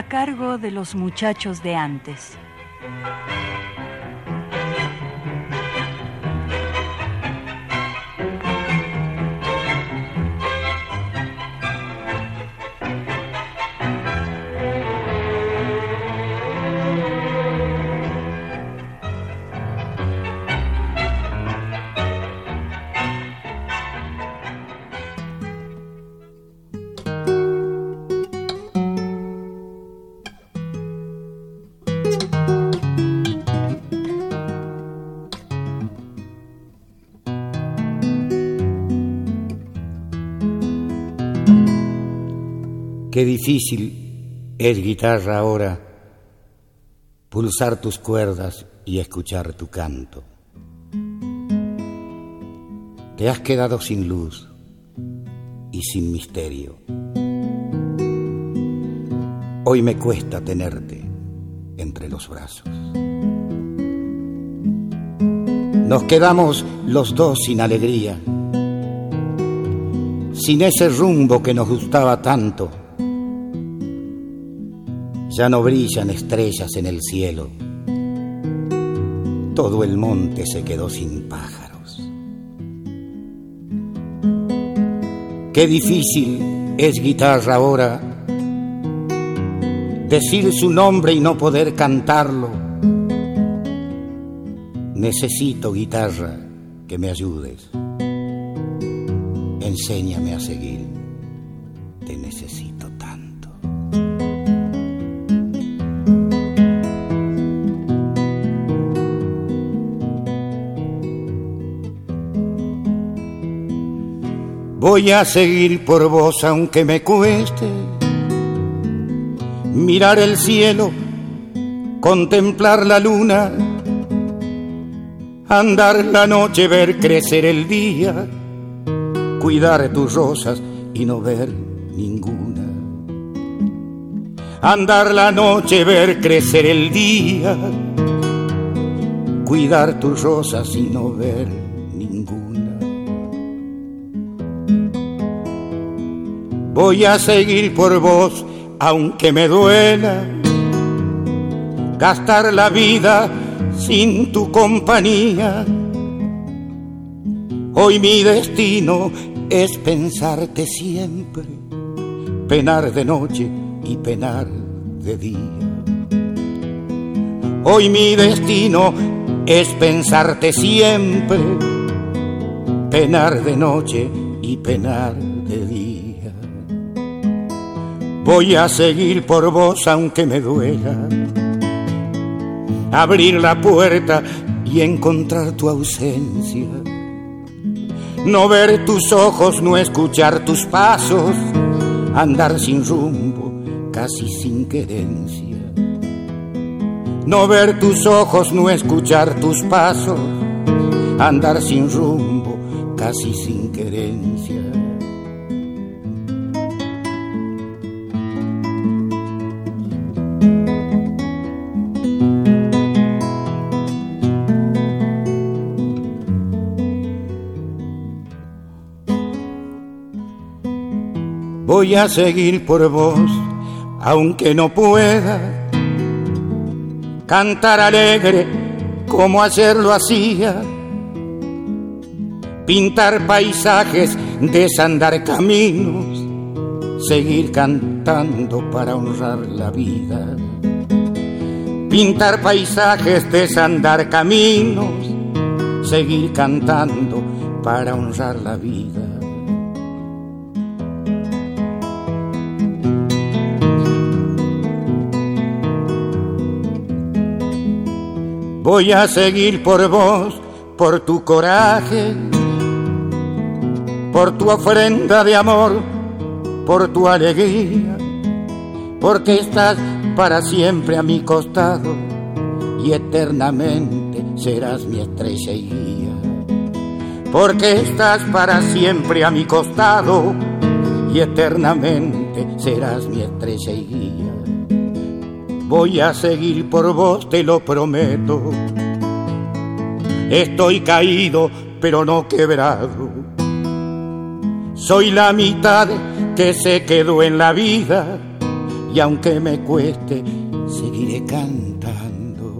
A cargo de los muchachos de antes. Difícil es guitarra ahora pulsar tus cuerdas y escuchar tu canto. Te has quedado sin luz y sin misterio. Hoy me cuesta tenerte entre los brazos. Nos quedamos los dos sin alegría, sin ese rumbo que nos gustaba tanto ya no brillan estrellas en el cielo. Todo el monte se quedó sin pájaros. Qué difícil es guitarra ahora decir su nombre y no poder cantarlo. Necesito guitarra que me ayudes. Enséñame a seguir. Voy a seguir por vos aunque me cueste mirar el cielo, contemplar la luna, andar la noche, ver crecer el día, cuidar tus rosas y no ver ninguna. Andar la noche, ver crecer el día, cuidar tus rosas y no ver voy a seguir por vos, aunque me duela gastar la vida sin tu compañía. Hoy mi destino es pensarte siempre, penar de noche y penar de día. Hoy mi destino es pensarte siempre, penar de noche y penar de día. Voy a seguir por vos aunque me duela. Abrir la puerta y encontrar tu ausencia. No ver tus ojos, no escuchar tus pasos. Andar sin rumbo, casi sin querencia. No ver tus ojos, no escuchar tus pasos. Andar sin rumbo, casi sin querencia. Voy a seguir por vos, aunque no pueda cantar alegre como ayer lo hacía, pintar paisajes, desandar caminos, seguir cantando para honrar la vida. Pintar paisajes, desandar caminos, seguir cantando para honrar la vida. Voy a seguir por vos, por tu coraje, por tu ofrenda de amor, por tu alegría, porque estás para siempre a mi costado y eternamente serás mi estrella y guía. Porque estás para siempre a mi costado y eternamente serás mi estrella y guía. Voy a seguir por vos, te lo prometo. Estoy caído, pero no quebrado. Soy la mitad que se quedó en la vida y aunque me cueste, seguiré cantando.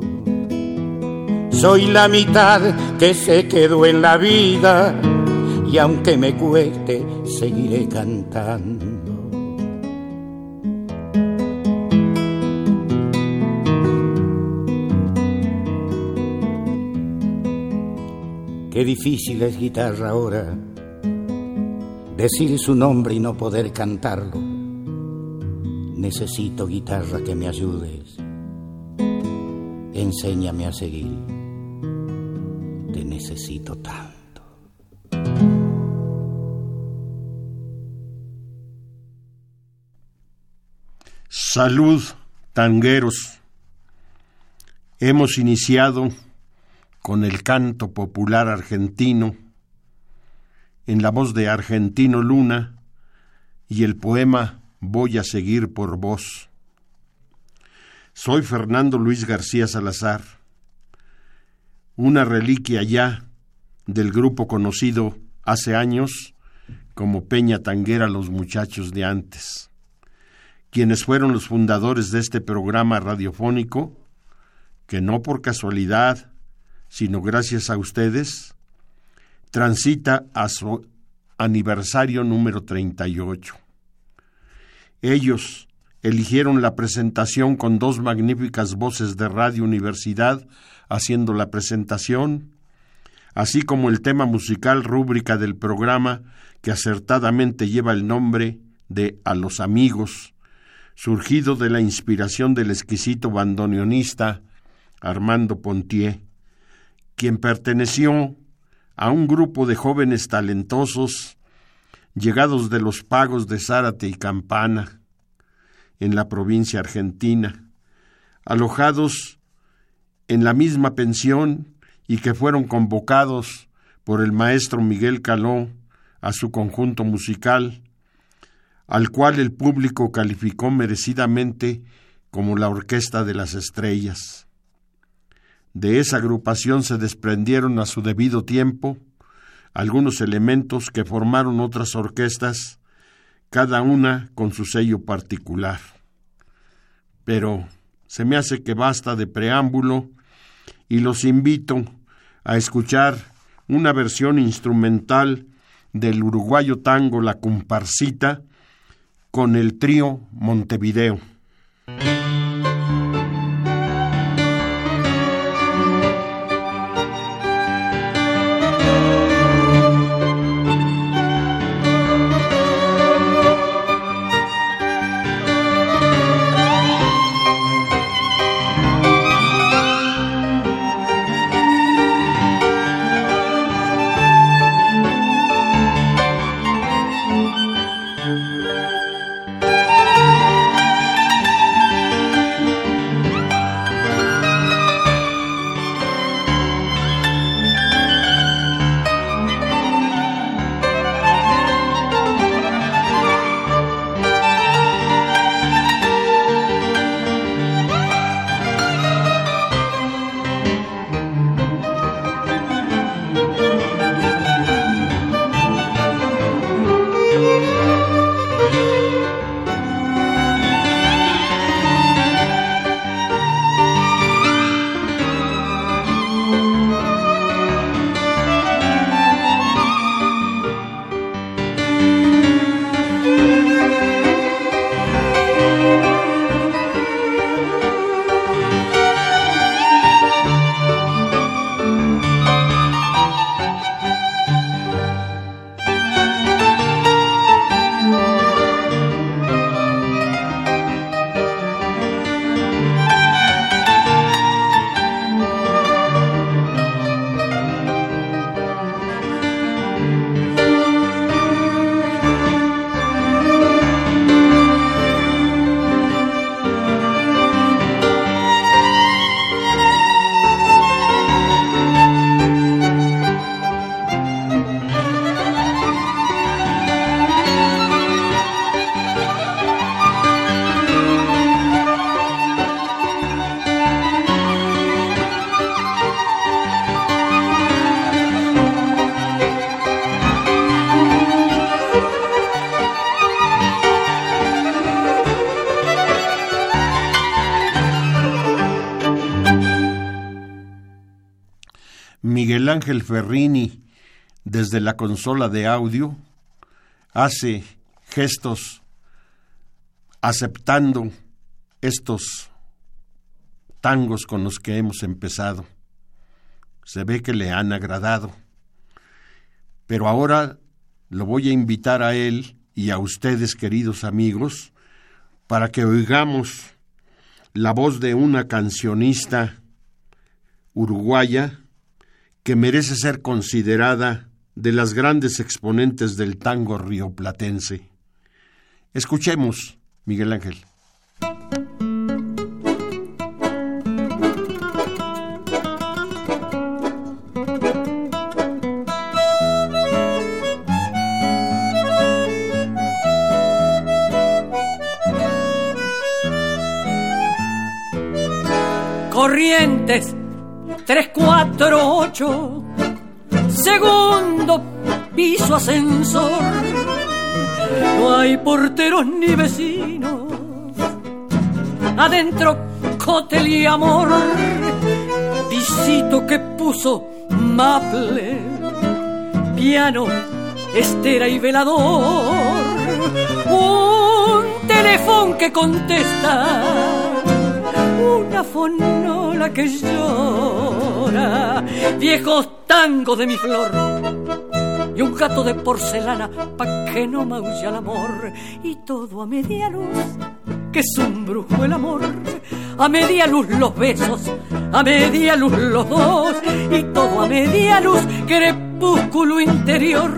Soy la mitad que se quedó en la vida y aunque me cueste, seguiré cantando. Qué difícil es guitarra ahora, decir su nombre y no poder cantarlo Necesito guitarra que me ayudes. Enséñame a seguir. Te necesito tanto. Salud, tangueros. Hemos iniciado con el canto popular argentino en la voz de Argentino Luna y el poema voy a seguir por vos. Soy Fernando Luis García Salazar, una reliquia ya del grupo conocido hace años como Peña Tanguera Los Muchachos de antes, quienes fueron los fundadores de este programa radiofónico, que no por casualidad, sino gracias a ustedes, transita a su aniversario número 38. Ellos eligieron la presentación con dos magníficas voces de Radio Universidad haciendo la presentación, así como el tema musical rúbrica del programa que acertadamente lleva el nombre de A los amigos, surgido de la inspiración del exquisito bandoneonista Armando Pontier, quien perteneció a un grupo de jóvenes talentosos llegados de los pagos de Zárate y Campana, en la provincia argentina, alojados en la misma pensión y que fueron convocados por el maestro Miguel Caló a su conjunto musical, al cual el público calificó merecidamente como la Orquesta de las Estrellas. De esa agrupación se desprendieron a su debido tiempo algunos elementos que formaron otras orquestas, cada una con su sello particular. Pero se me hace que basta de preámbulo y los invito a escuchar una versión instrumental del uruguayo tango La Comparsita con el trío Montevideo. Ángel Ferrini, desde la consola de audio, hace gestos aceptando estos tangos con los que hemos empezado. Se ve que le han agradado. Pero ahora lo voy a invitar a él y a ustedes, queridos amigos, para que oigamos la voz de una cancionista uruguaya que merece ser considerada de las grandes exponentes del tango rioplatense. Escuchemos, Miguel Ángel. Corrientes 348, segundo piso ascensor. No hay porteros ni vecinos, adentro cóctel y amor. Visito que puso maple, piano, estera y velador. Un teléfono que contesta una fonola que llora, viejos tangos de mi flor y un gato de porcelana pa' que no maulle el amor. Y todo a media luz que es un brujo el amor. A media luz los besos a media luz los dos. Y todo a media luz crepúsculo interior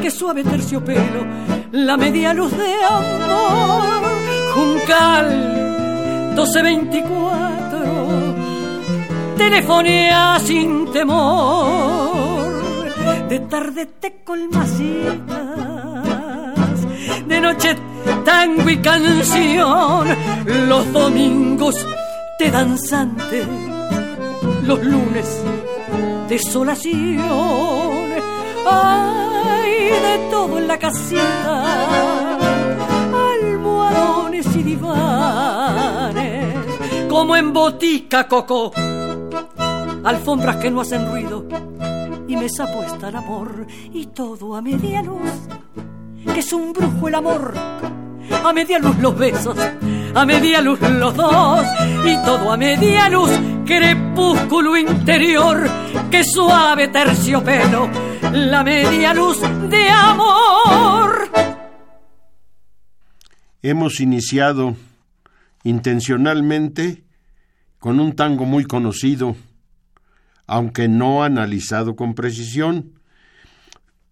que suave terciopelo la media luz de amor. Juncal 1224 telefonea sin temor. De tarde te colmasitas de noche tango y canción. Los domingos te danzante los lunes desolación. Hay de todo en la casita almohadones y divanes, como en botica coco, alfombras que no hacen ruido y mesa puesta el amor y todo a media luz, que es un brujo el amor, a media luz los besos, a media luz los dos y todo a media luz, crepúsculo interior, que suave terciopelo, la media luz de amor. Hemos iniciado intencionalmente con un tango muy conocido, aunque no analizado con precisión,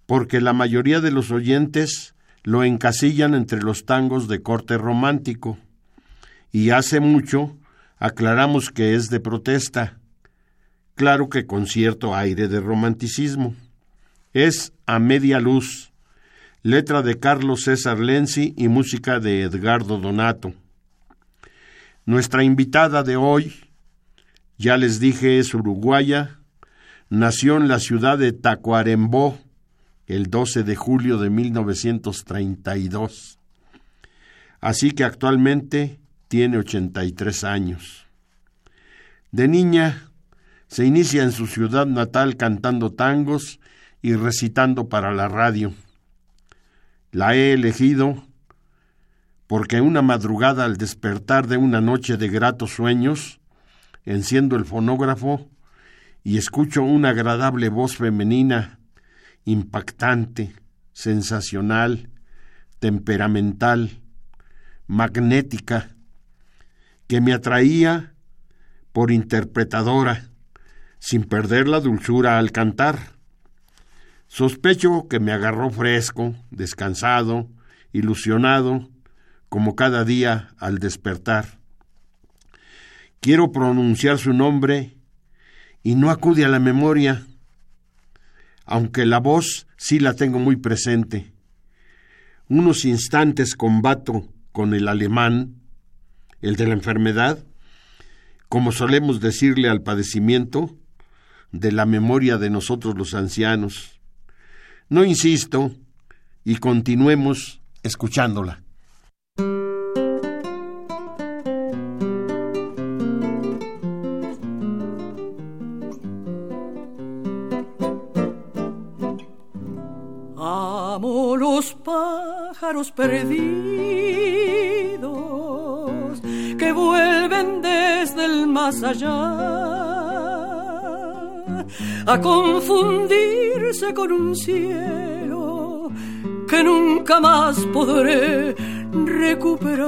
porque la mayoría de los oyentes lo encasillan entre los tangos de corte romántico, y hace mucho aclaramos que es de protesta, claro que con cierto aire de romanticismo. Es a media luz, letra de Carlos César Lenzi y música de Edgardo Donato. Nuestra invitada de hoy, ya les dije, es uruguaya, nació en la ciudad de Tacuarembó el 12 de julio de 1932. Así que actualmente tiene 83 años. De niña, se inicia en su ciudad natal cantando tangos y recitando para la radio. La he elegido porque una madrugada al despertar de una noche de gratos sueños, enciendo el fonógrafo y escucho una agradable voz femenina, impactante, sensacional, temperamental, magnética, que me atraía por interpretadora, sin perder la dulzura al cantar. Sospecho que me agarró fresco, descansado, ilusionado, como cada día al despertar. Quiero pronunciar su nombre y no acude a la memoria, aunque la voz sí la tengo muy presente. Unos instantes combato con el alemán, el de la enfermedad, como solemos decirle al padecimiento, de la memoria de nosotros los ancianos no insisto y continuemos escuchándola. Perdidos que vuelven desde el más allá a confundirse con un cielo que nunca más podré recuperar.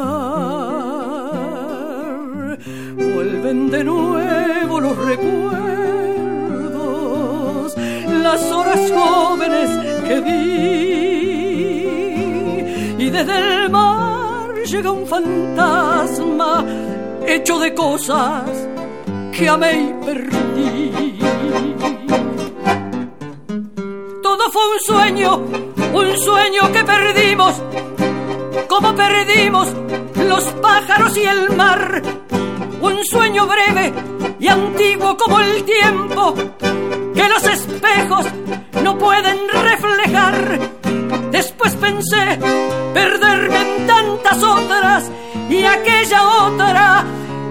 Vuelven de nuevo los recuerdos, las horas jóvenes que vi desde el mar llega un fantasma hecho de cosas que amé y perdí. Todo fue un sueño, un sueño que perdimos, como perdimos los pájaros y el mar. Un sueño breve y antiguo como el tiempo, que los espejos no pueden reflejar. Después pensé perderme en tantas otras y aquella otra,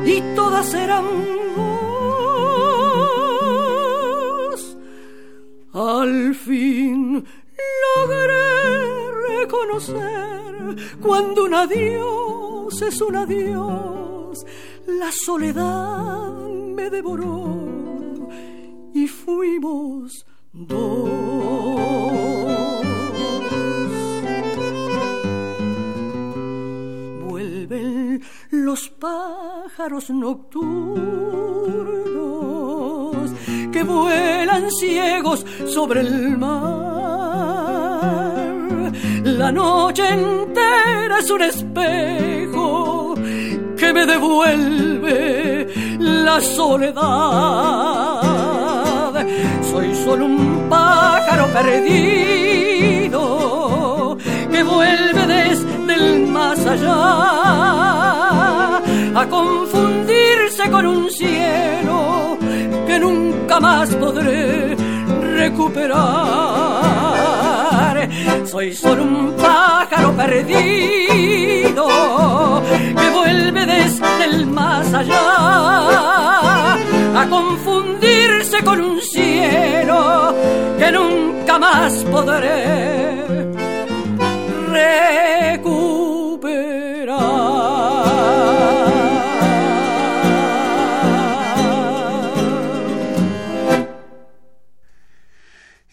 y todas eran Al fin logré reconocer cuando un adiós es un adiós. La soledad me devoró y fuimos dos. Los pájaros nocturnos que vuelan ciegos sobre el mar. La noche entera es un espejo que me devuelve la soledad. Soy solo un pájaro perdido que vuelve desde el más allá a confundirse con un cielo que nunca más podré recuperar. Soy solo un pájaro perdido que vuelve desde el más allá a confundirse con un cielo que nunca más podré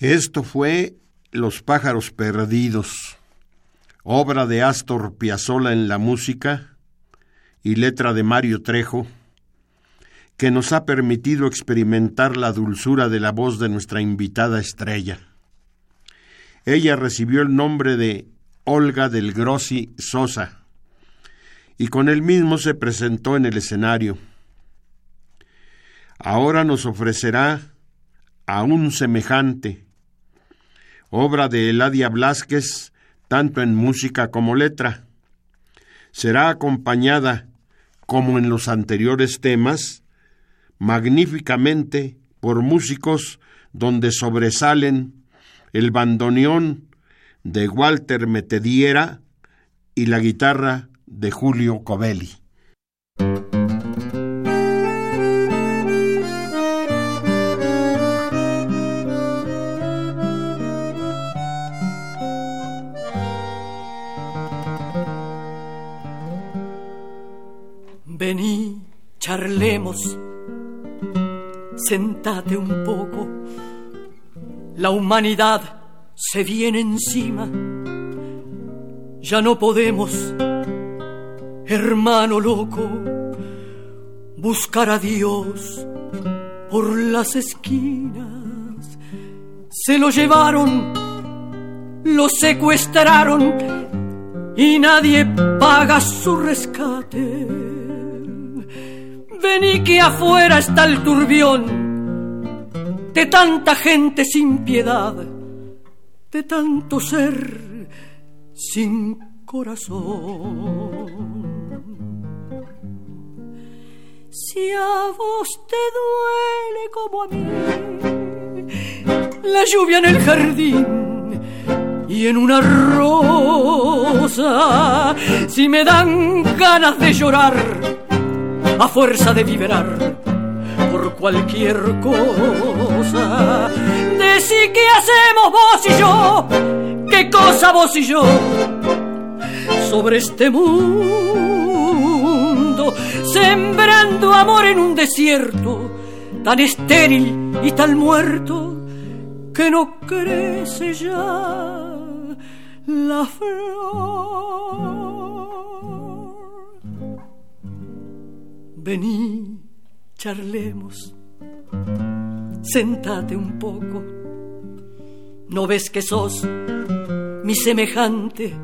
Esto fue Los pájaros perdidos, obra de Astor Piazzolla en la música y letra de Mario Trejo, que nos ha permitido experimentar la dulzura de la voz de nuestra invitada estrella. Ella recibió el nombre de Olga del Grossi Sosa y con él mismo se presentó en el escenario. Ahora nos ofrecerá a un semejante, obra de Eladia Blasquez, tanto en música como letra. Será acompañada, como en los anteriores temas, magníficamente por músicos donde sobresalen el bandoneón de Walter Metediera y la guitarra de Julio Covelli. Vení, charlemos, sentate un poco. La humanidad se viene encima. Ya no podemos, hermano loco, buscar a Dios por las esquinas. Se lo llevaron, lo secuestraron y nadie paga su rescate Vení que afuera está el turbión de tanta gente sin piedad, de tanto ser sin corazón. Si a vos te duele como a mí la lluvia en el jardín y en una rosa, si me dan ganas de llorar, a fuerza de vibrar por cualquier cosa. Decí qué hacemos vos y yo, qué cosa vos y yo, sobre este mundo, sembrando amor en un desierto tan estéril y tan muerto que no crece ya la flor. Vení, charlemos, sentate un poco. ¿No ves que sos mi semejante?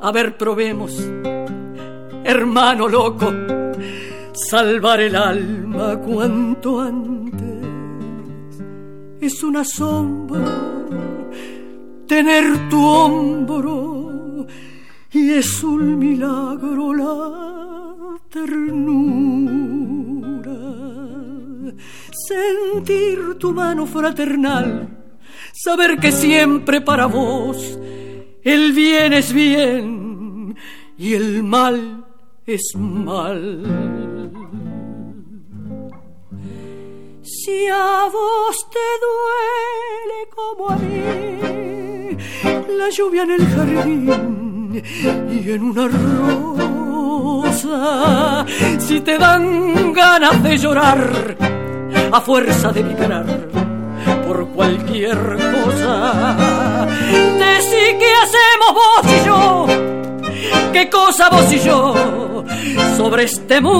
A ver, probemos, hermano loco, salvar el alma cuanto antes. Es un asombro tener tu hombro y es un milagro la ternura. Sentir tu mano fraternal, saber que siempre para vos el bien es bien y el mal es mal. Si a vos te duele como a mí la lluvia en el jardín y en una si te dan ganas de llorar a fuerza de vibrar por cualquier cosa, decí que hacemos vos y yo, qué cosa vos y yo sobre este mundo,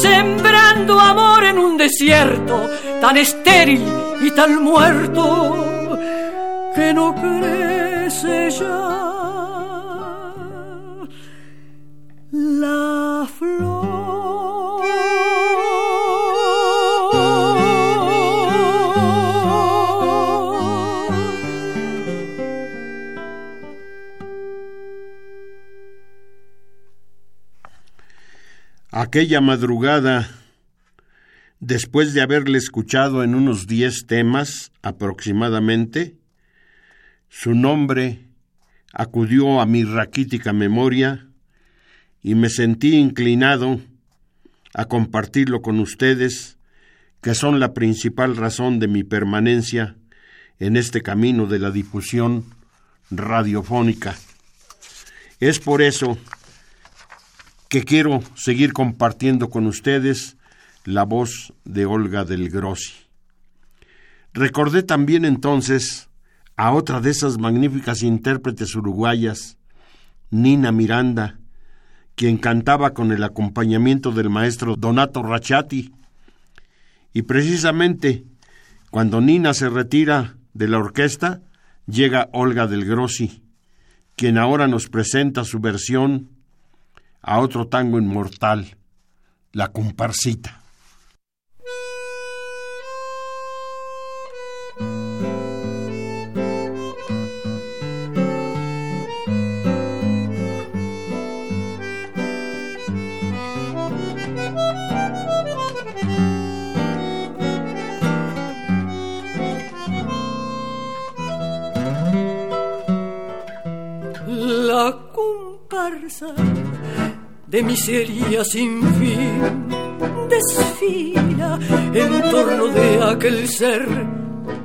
sembrando amor en un desierto tan estéril y tan muerto que no crece ya la flor. Aquella madrugada, después de haberle escuchado en unos diez temas aproximadamente, su nombre acudió a mi raquítica memoria y me sentí inclinado a compartirlo con ustedes, que son la principal razón de mi permanencia en este camino de la difusión radiofónica. Es por eso que quiero seguir compartiendo con ustedes la voz de Olga del Grossi. Recordé también entonces a otra de esas magníficas intérpretes uruguayas, Nina Miranda, quien cantaba con el acompañamiento del maestro Donato Rachati. Y precisamente cuando Nina se retira de la orquesta, llega Olga del Grossi, quien ahora nos presenta su versión a otro tango inmortal, La comparsita. De miseria sin fin desfila en torno de aquel ser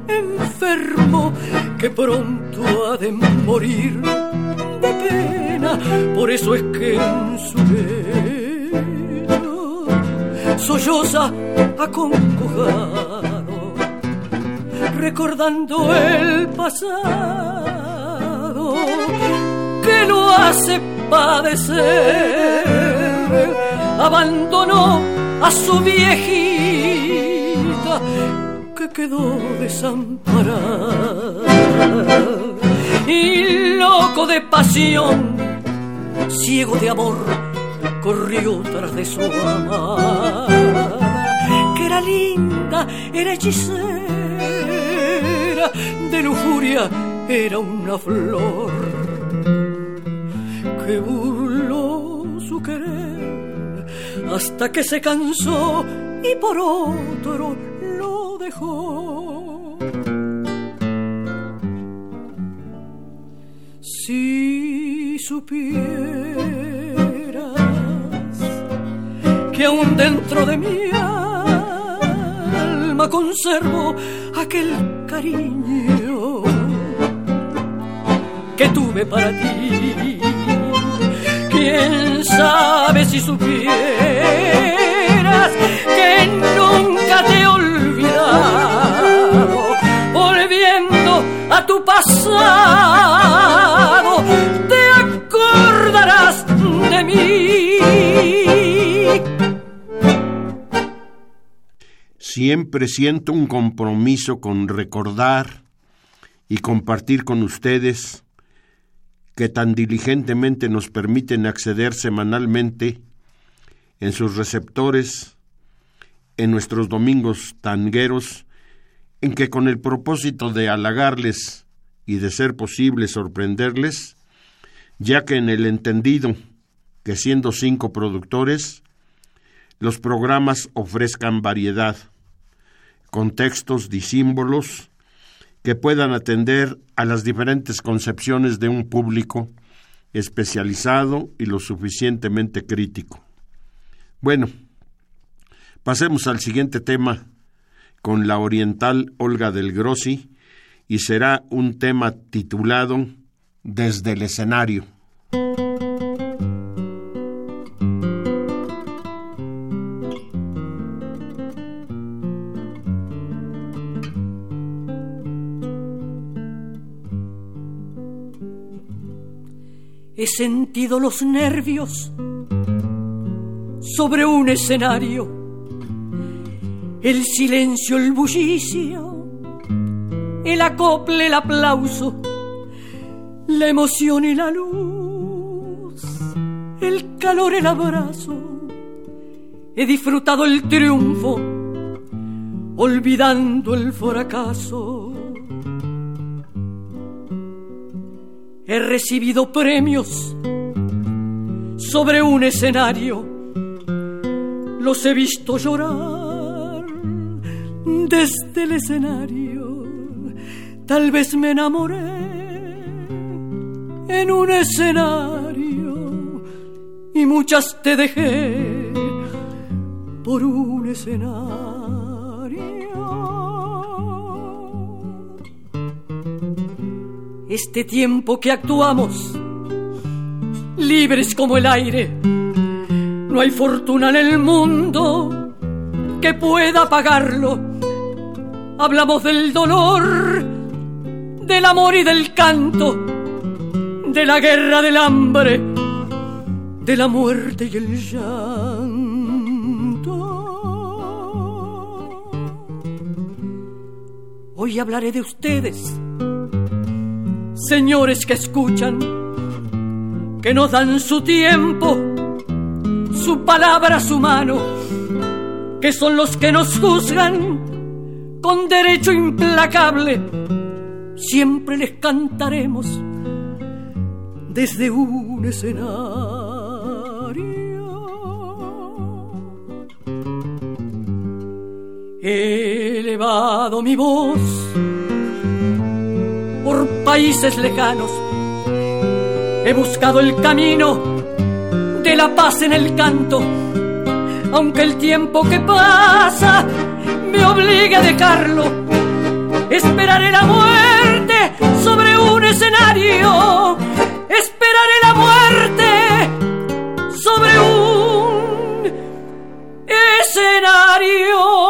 enfermo que pronto ha de morir de pena. Por eso es que en su lecho solloza acongojado, recordando el pasado que lo hace padecer. Abandonó a su viejita que quedó desamparada. Y loco de pasión, ciego de amor, corrió tras de su amada, que era linda, era hechicera, de lujuria era una flor burló su querer hasta que se cansó y por otro lo dejó. Si supieras que aún dentro de mi alma conservo aquel cariño que tuve para ti. Quién sabe si supieras que nunca te he olvidado, volviendo a tu pasado, te acordarás de mí. Siempre siento un compromiso con recordar y compartir con ustedes que tan diligentemente nos permiten acceder semanalmente en sus receptores, en nuestros domingos tangueros, en que con el propósito de halagarles y de ser posible sorprenderles, ya que en el entendido que siendo cinco productores, los programas ofrezcan variedad, contextos disímbolos que puedan atender a las diferentes concepciones de un público especializado y lo suficientemente crítico. Bueno, pasemos al siguiente tema con la oriental Olga del Grossi y será un tema titulado Desde el escenario. Sentido los nervios sobre un escenario, el silencio, el bullicio, el acople, el aplauso, la emoción y la luz, el calor, el abrazo. He disfrutado el triunfo, olvidando el fracaso. He recibido premios. Sobre un escenario, los he visto llorar. Desde el escenario, tal vez me enamoré. En un escenario y muchas te dejé por un escenario. Este tiempo que actuamos, libres como el aire. No hay fortuna en el mundo que pueda pagarlo. Hablamos del dolor, del amor y del canto, de la guerra, del hambre, de la muerte y el llanto. Hoy hablaré de ustedes señores que escuchan, que nos dan su tiempo, su palabra, su mano, que son los que nos juzgan con derecho implacable. Siempre les cantaremos desde un escenario. Elevado mi voz países lejanos. He buscado el camino de la paz en el canto, aunque el tiempo que pasa me obligue a dejarlo. Esperaré la muerte sobre un escenario, esperaré la muerte sobre un escenario.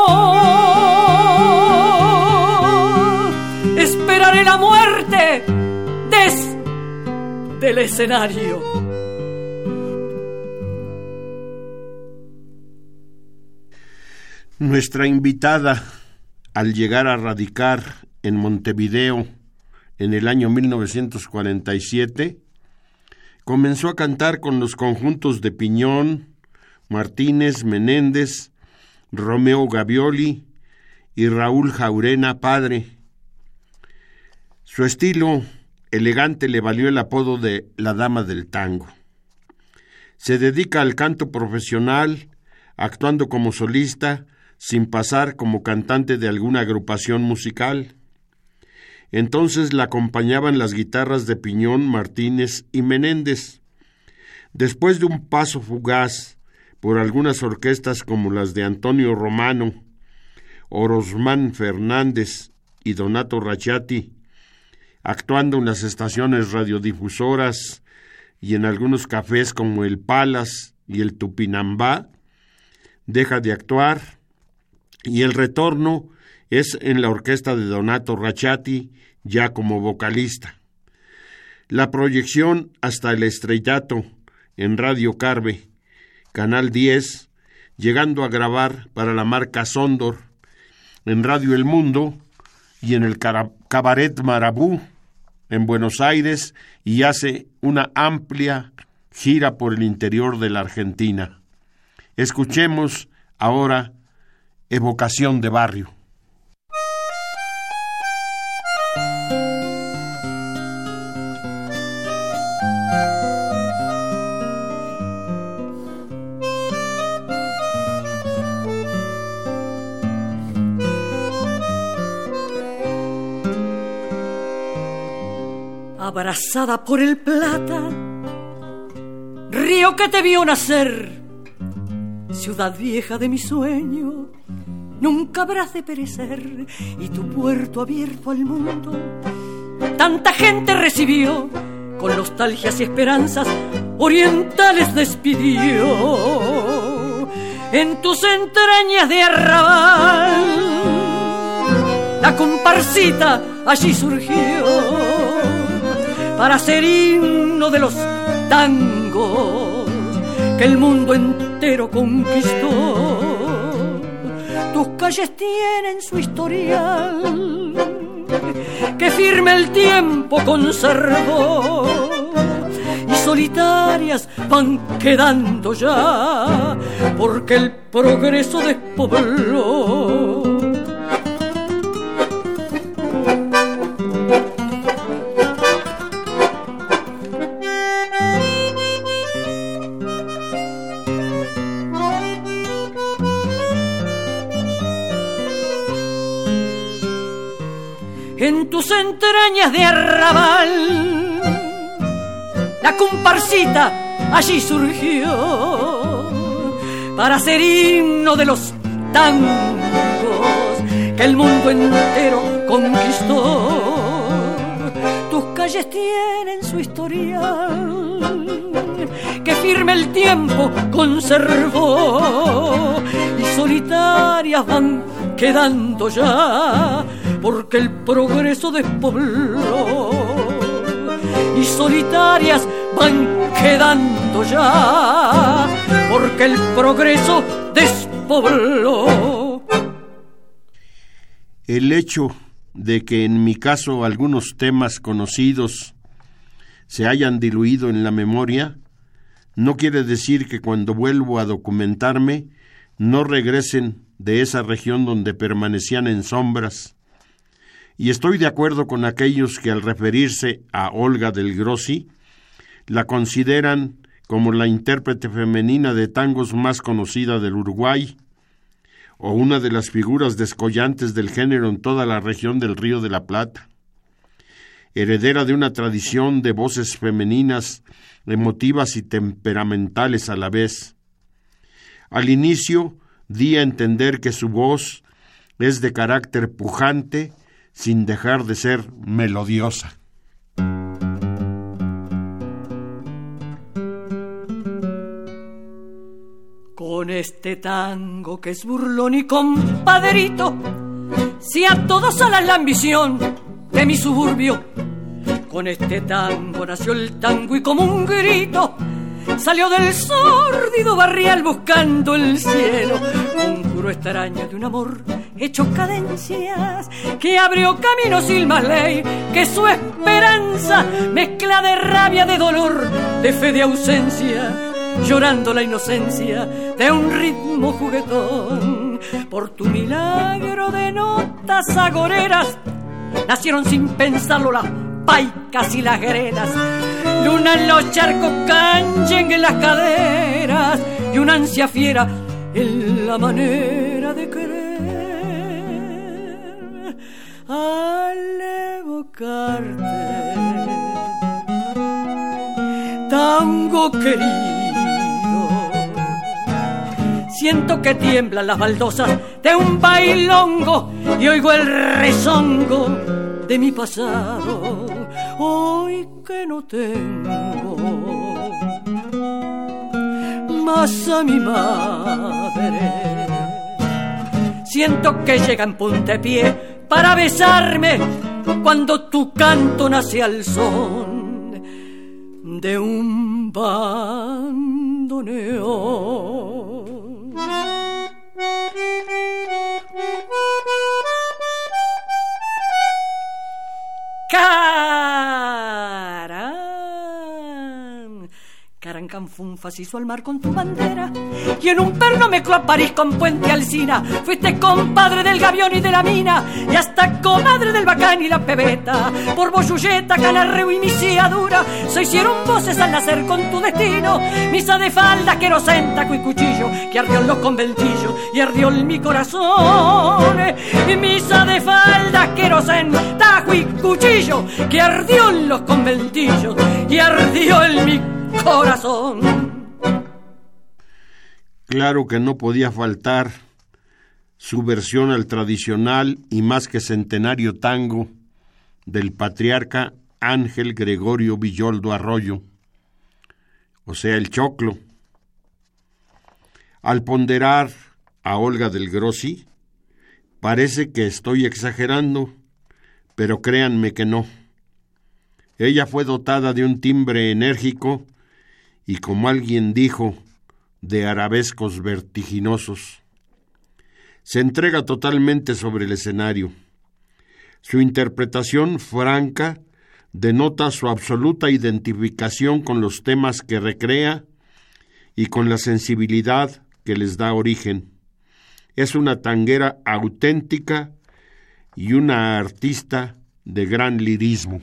Desde el escenario. Nuestra invitada, al llegar a radicar en Montevideo en el año 1947, comenzó a cantar con los conjuntos de Piñón, Martínez, Menéndez, Romeo Gavioli y Raúl Jaurena Padre, su estilo elegante le valió el apodo de la Dama del Tango. Se dedica al canto profesional, actuando como solista, sin pasar como cantante de alguna agrupación musical. Entonces la acompañaban las guitarras de Piñón, Martínez y Menéndez. Después de un paso fugaz por algunas orquestas como las de Antonio Romano, Orosmán Fernández y Donato Rachati, actuando en las estaciones radiodifusoras y en algunos cafés como el Palas y el Tupinambá, deja de actuar y el retorno es en la orquesta de Donato Rachati ya como vocalista. La proyección hasta el estrellato en Radio Carve, Canal 10, llegando a grabar para la marca Sondor en Radio El Mundo y en el Cabaret Marabú en Buenos Aires y hace una amplia gira por el interior de la Argentina. Escuchemos ahora Evocación de Barrio. Por el plata, río que te vio nacer, ciudad vieja de mi sueño, nunca habrás de perecer, y tu puerto abierto al mundo, tanta gente recibió, con nostalgias y esperanzas orientales despidió, en tus entrañas de arrabal, la comparsita allí surgió para ser himno de los tangos que el mundo entero conquistó. Tus calles tienen su historial que firme el tiempo conservó y solitarias van quedando ya porque el progreso despobló entrañas de arrabal. La comparsita allí surgió para ser himno de los tangos que el mundo entero conquistó. Tus calles tienen su historial que firme el tiempo conservó y solitarias van quedando ya porque el progreso despobló y solitarias van quedando ya porque el progreso despobló. El hecho de que en mi caso algunos temas conocidos se hayan diluido en la memoria no quiere decir que cuando vuelvo a documentarme no regresen de esa región donde permanecían en sombras y estoy de acuerdo con aquellos que al referirse a Olga del Grossi la consideran como la intérprete femenina de tangos más conocida del Uruguay, o una de las figuras descollantes del género en toda la región del Río de la Plata. Heredera de una tradición de voces femeninas emotivas y temperamentales a la vez. Al inicio di a entender que su voz es de carácter pujante sin dejar de ser melodiosa. Con este tango que es burlón y compadrito, si a todos sala la ambición de mi suburbio, con este tango nació el tango y como un grito salió del sórdido barrial buscando el cielo, conjuró esta araña de un amor hecho cadencias, que abrió camino sin más ley que su esperanza, mezcla de rabia, de dolor, de fe, de ausencia, llorando la inocencia de un ritmo juguetón. Por tu milagro de notas agoreras, nacieron sin pensarlo las paicas y las grenas. Luna en los charcos, canchen en las caderas y una ansia fiera en la manera de querer al evocarte. Tango querido, siento que tiemblan las baldosas de un bailongo y oigo el rezongo de mi pasado hoy que no tengo más a mi madre. Siento que llega en puntapié para besarme cuando tu canto nace al son de un bandoneón. God Canfunfas hizo al mar con tu bandera y en un perno mezcló a París con Puente Alcina. Fuiste compadre del gavión y de la mina y hasta comadre del bacán y la pebeta. Por Boyulleta, Canarreo y misiadura se hicieron voces al nacer con tu destino. Misa de falda, querosenta, y cuchillo que ardió en los conventillos y ardió en mi corazón. Y misa de falda, querosenta, y cuchillo que ardió en los conventillos y ardió en mi corazón corazón. Claro que no podía faltar su versión al tradicional y más que centenario tango del patriarca Ángel Gregorio Villoldo Arroyo, o sea, el choclo. Al ponderar a Olga del Grossi, parece que estoy exagerando, pero créanme que no. Ella fue dotada de un timbre enérgico y como alguien dijo, de arabescos vertiginosos. Se entrega totalmente sobre el escenario. Su interpretación franca denota su absoluta identificación con los temas que recrea y con la sensibilidad que les da origen. Es una tanguera auténtica y una artista de gran lirismo.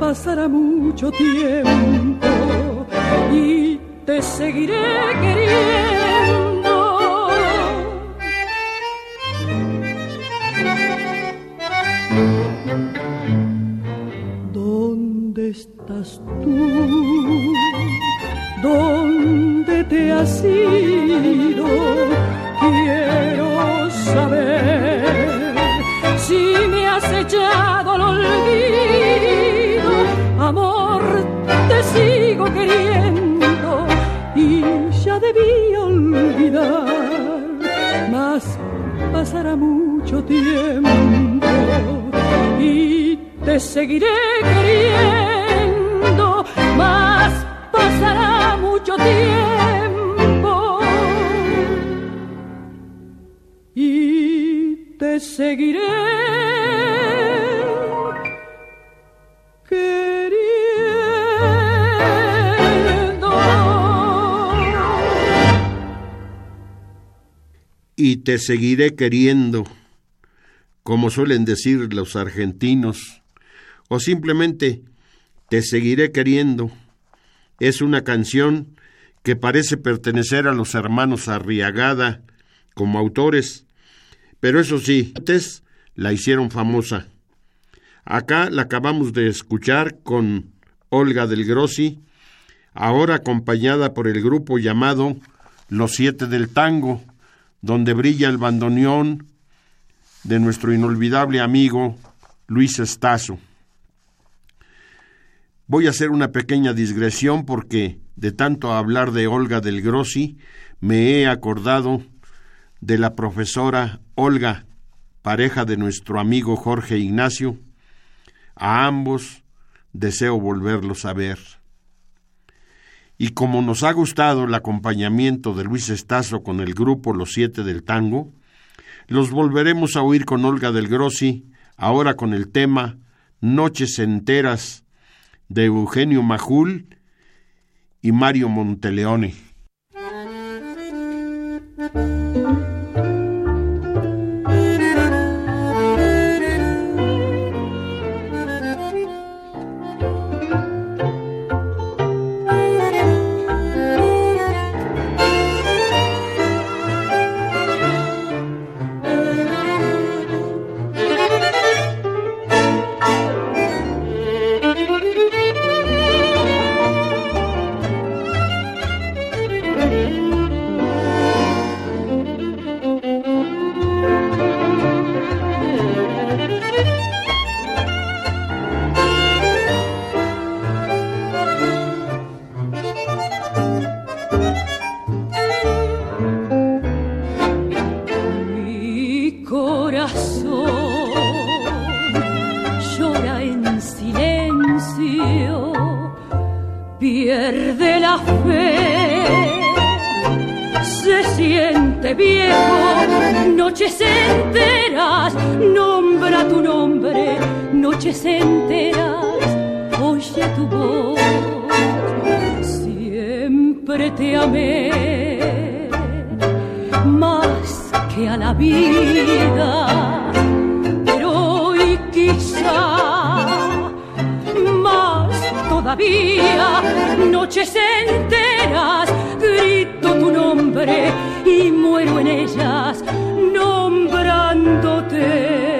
Pasará mucho tiempo y te seguiré queriendo. ¿Dónde estás tú? ¿Dónde te has ido? Sigo queriendo y ya debí olvidar, mas pasará mucho tiempo y te seguiré queriendo, mas pasará mucho tiempo y te seguiré y te seguiré queriendo, como suelen decir los argentinos, o simplemente te seguiré queriendo. Es una canción que parece pertenecer a los hermanos Arriagada como autores, pero eso sí, antes la hicieron famosa. Acá la acabamos de escuchar con Olga del Grossi, ahora acompañada por el grupo llamado Los Siete del Tango, donde brilla el bandoneón de nuestro inolvidable amigo Luis Estazo. Voy a hacer una pequeña digresión porque de tanto hablar de Olga del Grossi me he acordado de la profesora Olga, pareja de nuestro amigo Jorge Ignacio. A ambos deseo volverlos a ver. Y como nos ha gustado el acompañamiento de Luis Estazo con el grupo Los Siete del Tango, los volveremos a oír con Olga del Grossi, ahora con el tema Noches enteras de Eugenio Majul y Mario Monteleone. siempre te amé más que a la vida, pero hoy quizá más todavía, noches enteras grito tu nombre y muero en ellas nombrándote.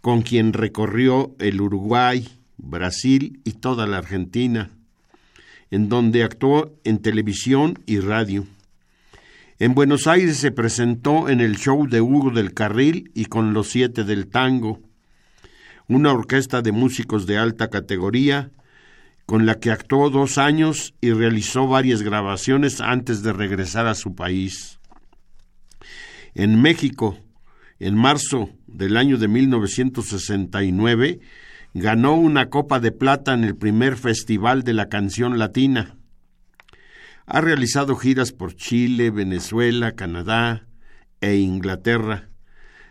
con quien recorrió el Uruguay, Brasil y toda la Argentina, en donde actuó en televisión y radio. En Buenos Aires se presentó en el show de Hugo del Carril y con los siete del tango, una orquesta de músicos de alta categoría con la que actuó dos años y realizó varias grabaciones antes de regresar a su país. En México, en marzo del año de 1969, ganó una copa de plata en el primer Festival de la Canción Latina. Ha realizado giras por Chile, Venezuela, Canadá e Inglaterra,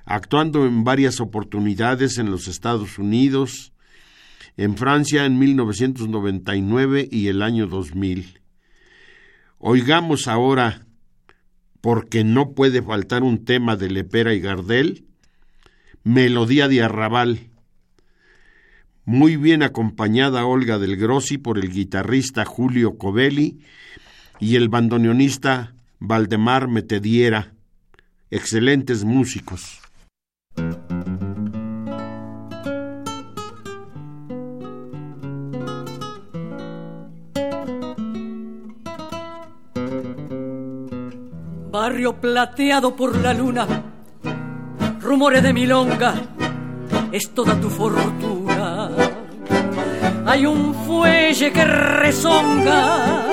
actuando en varias oportunidades en los Estados Unidos, en Francia en 1999 y el año 2000. Oigamos ahora, porque no puede faltar un tema de Lepera y Gardel, Melodía de Arrabal, muy bien acompañada Olga del Grossi por el guitarrista Julio Covelli y el bandoneonista Valdemar Metediera, excelentes músicos. barrio plateado por la luna, rumores de milonga, es toda tu fortuna. hay un fuelle que rezonga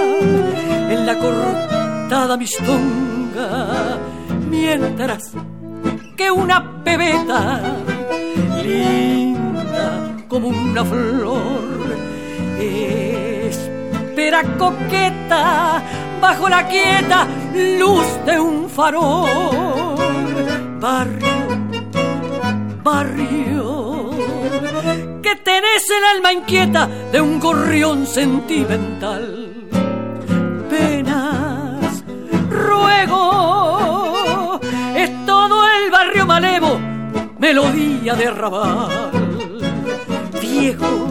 en la cortada mistonga, mientras que una pebeta linda como una flor espera coqueta bajo la quieta luz de un farol. Barrio, barrio, que tenés el alma inquieta de un gorrión sentimental. Penas, ruego, es todo el barrio malevo, melodía de arrabal. Viejo,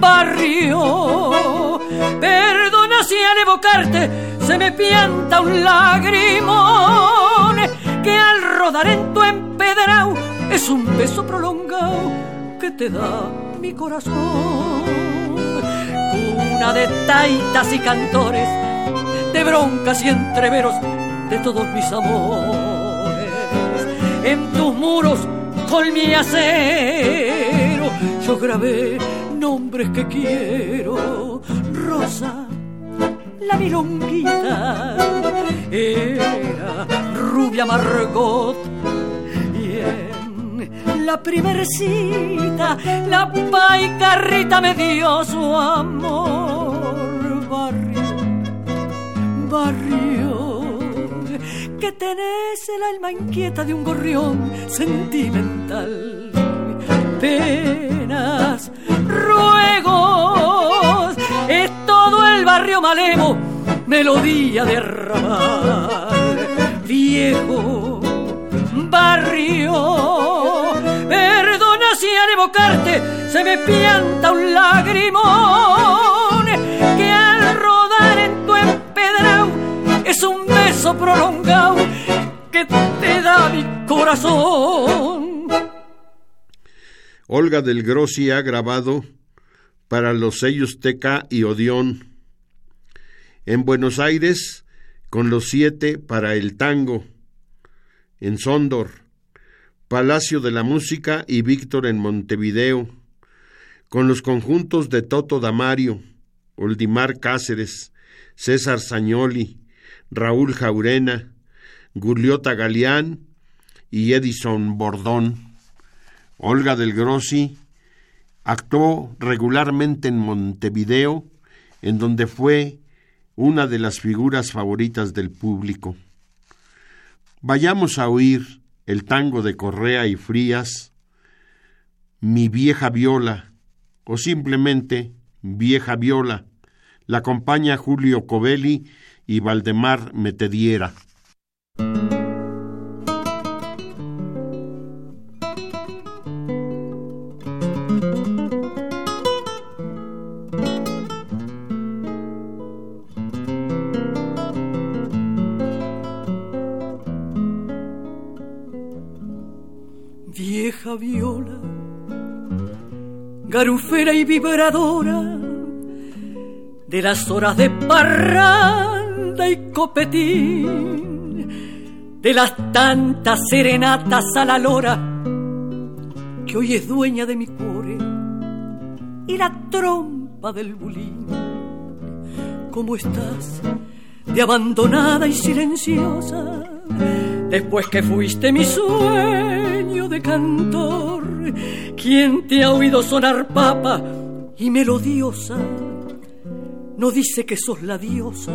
barrio, perdona si al evocarte se me pianta un lagrimón que al rodar en tu empedrado es un beso prolongado que te da mi corazón. Una de taitas y cantores, de broncas y entreveros de todos mis amores. En tus muros con mi acero yo grabé nombres que quiero. Rosa, la milonguita, era rubia Margot. La primer cita, la paicarrita me dio su amor. Barrio, barrio, que tenés el alma inquieta de un gorrión sentimental. Penas, ruegos, es todo el barrio malevo, melodía de arrabal. Viejo barrio, perdona si al evocarte se me pianta un lagrimón que al rodar en tu empedrado es un beso prolongado que te da mi corazón. Olga del Grossi ha grabado para los sellos Teca y Odeón. En Buenos Aires, con los siete para el tango. En Sondor, Palacio de la Música y Víctor en Montevideo. Con los conjuntos de Toto Damario, Oldimar Cáceres, César Sañoli, Raúl Jaurena, Guliota Galeán y Edison Bordón. Olga del Grossi actuó regularmente en Montevideo, en donde fue una de las figuras favoritas del público. Vayamos a oír el tango de Correa y Frías, Mi vieja viola, o simplemente Vieja viola. La acompaña Julio Covelli y Valdemar Metediera. Y vibradora de las horas de parranda y copetín, de las tantas serenatas a la lora que hoy es dueña de mi cuore y la trompa del bulín. ¿Cómo estás? De abandonada y silenciosa, después que fuiste mi sueño de cantor. ¿Quién te ha oído sonar papa y melodiosa? No dice que sos la diosa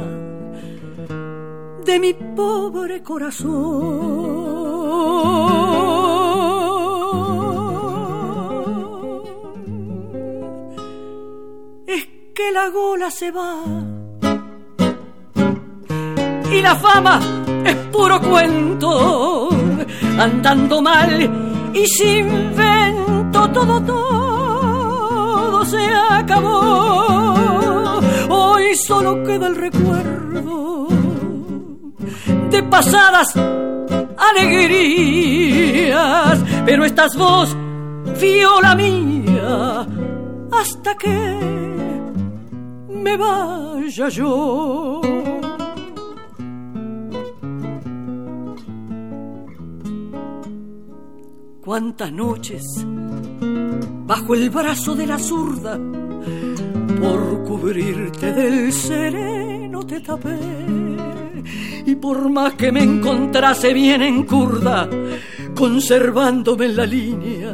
de mi pobre corazón. Es que la gola se va y la fama es puro cuento, andando mal y sin vento todo, todo se acabó. Hoy solo queda el recuerdo de pasadas alegrías, pero estás vos, viola mía, hasta que me vaya yo. Cuántas noches bajo el brazo de la zurda. Por cubrirte del sereno te tapé. Y por más que me encontrase bien en curda, conservándome en la línea,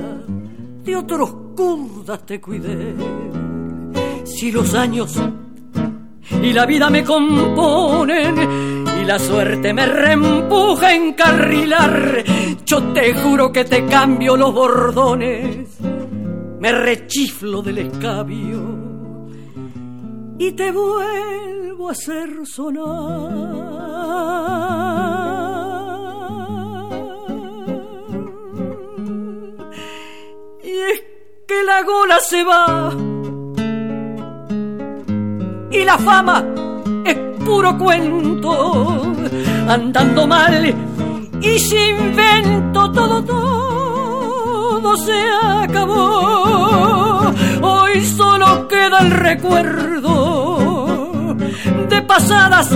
de otros curdas te cuidé. Si los años y la vida me componen la suerte me reempuja a encarrilar, yo te juro que te cambio los bordones, me rechiflo del escabio y te vuelvo a hacer sonar. Y es que la gola se va y la fama puro cuento, andando mal y sin vento todo, todo se acabó. Hoy solo queda el recuerdo de pasadas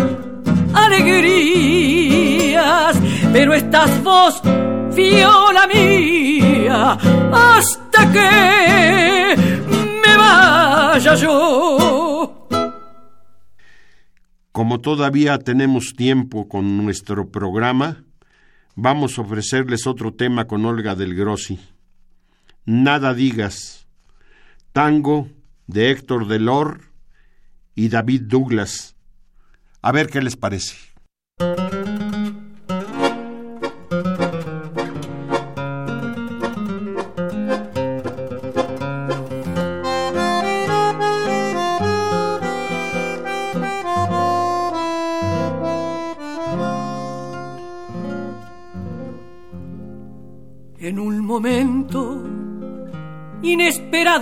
alegrías, pero estás vos, viola mía, hasta que me vaya yo. Como todavía tenemos tiempo con nuestro programa, vamos a ofrecerles otro tema con Olga del Grossi. Nada digas. Tango de Héctor Delor y David Douglas. A ver qué les parece.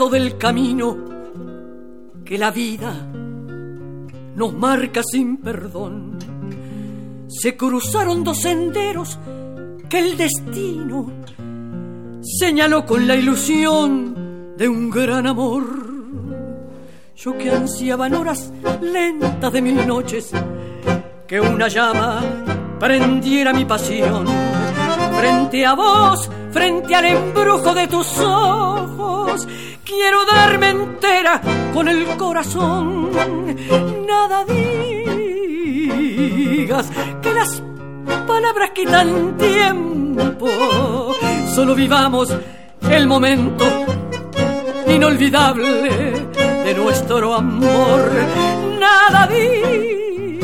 Del camino que la vida nos marca sin perdón, se cruzaron dos senderos que el destino señaló con la ilusión de un gran amor. Yo que ansiaba en horas lentas de mil noches que una llama prendiera mi pasión frente a vos frente al embrujo de tus ojos. Quiero darme entera con el corazón. Nada digas que las palabras quitan tiempo. Solo vivamos el momento inolvidable de nuestro amor. Nada digas,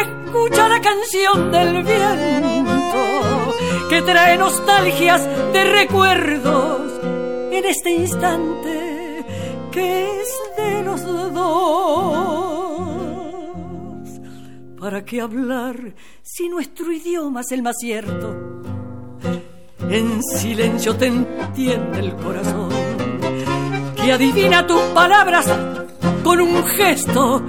escucha la canción del viento que trae nostalgias de recuerdos en este instante que es de los dos. ¿Para qué hablar si nuestro idioma es el más cierto? En silencio te entiende el corazón, que adivina tus palabras con un gesto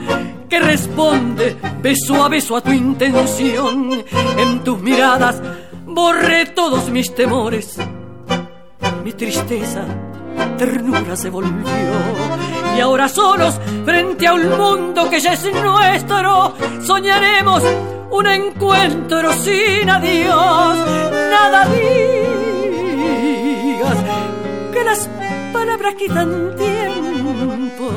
que responde beso a beso a tu intención. En tus miradas borré todos mis temores. Mi tristeza, ternura se volvió. Y ahora solos, frente a un mundo que ya es nuestro, soñaremos un encuentro sin adiós. Nada digas que las palabras quitan tiempo.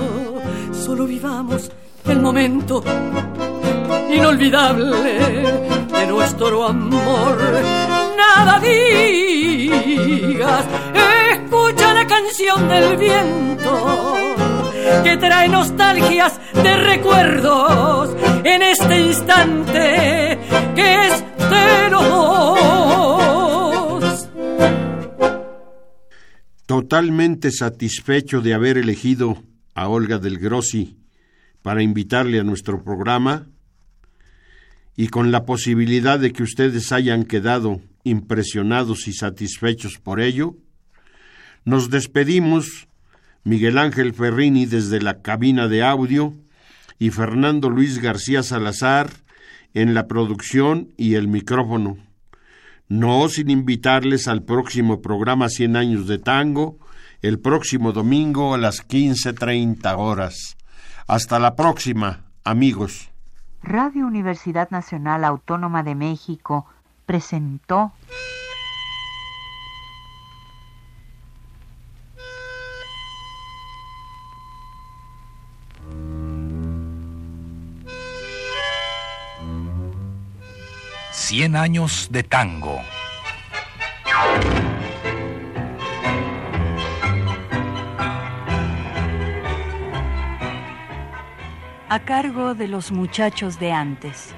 Solo vivamos el momento inolvidable de nuestro amor. Nada digas, escucha la canción del viento que trae nostalgias de recuerdos en este instante que es de los dos. Totalmente satisfecho de haber elegido a Olga del Grossi para invitarle a nuestro programa y con la posibilidad de que ustedes hayan quedado impresionados y satisfechos por ello, nos despedimos Miguel Ángel Ferrini desde la cabina de audio y Fernando Luis García Salazar en la producción y el micrófono. No sin invitarles al próximo programa Cien años de tango, el próximo domingo a las 15.30 horas. Hasta la próxima, amigos. Radio Universidad Nacional Autónoma de México presentó Cien años de tango. a cargo de los muchachos de antes.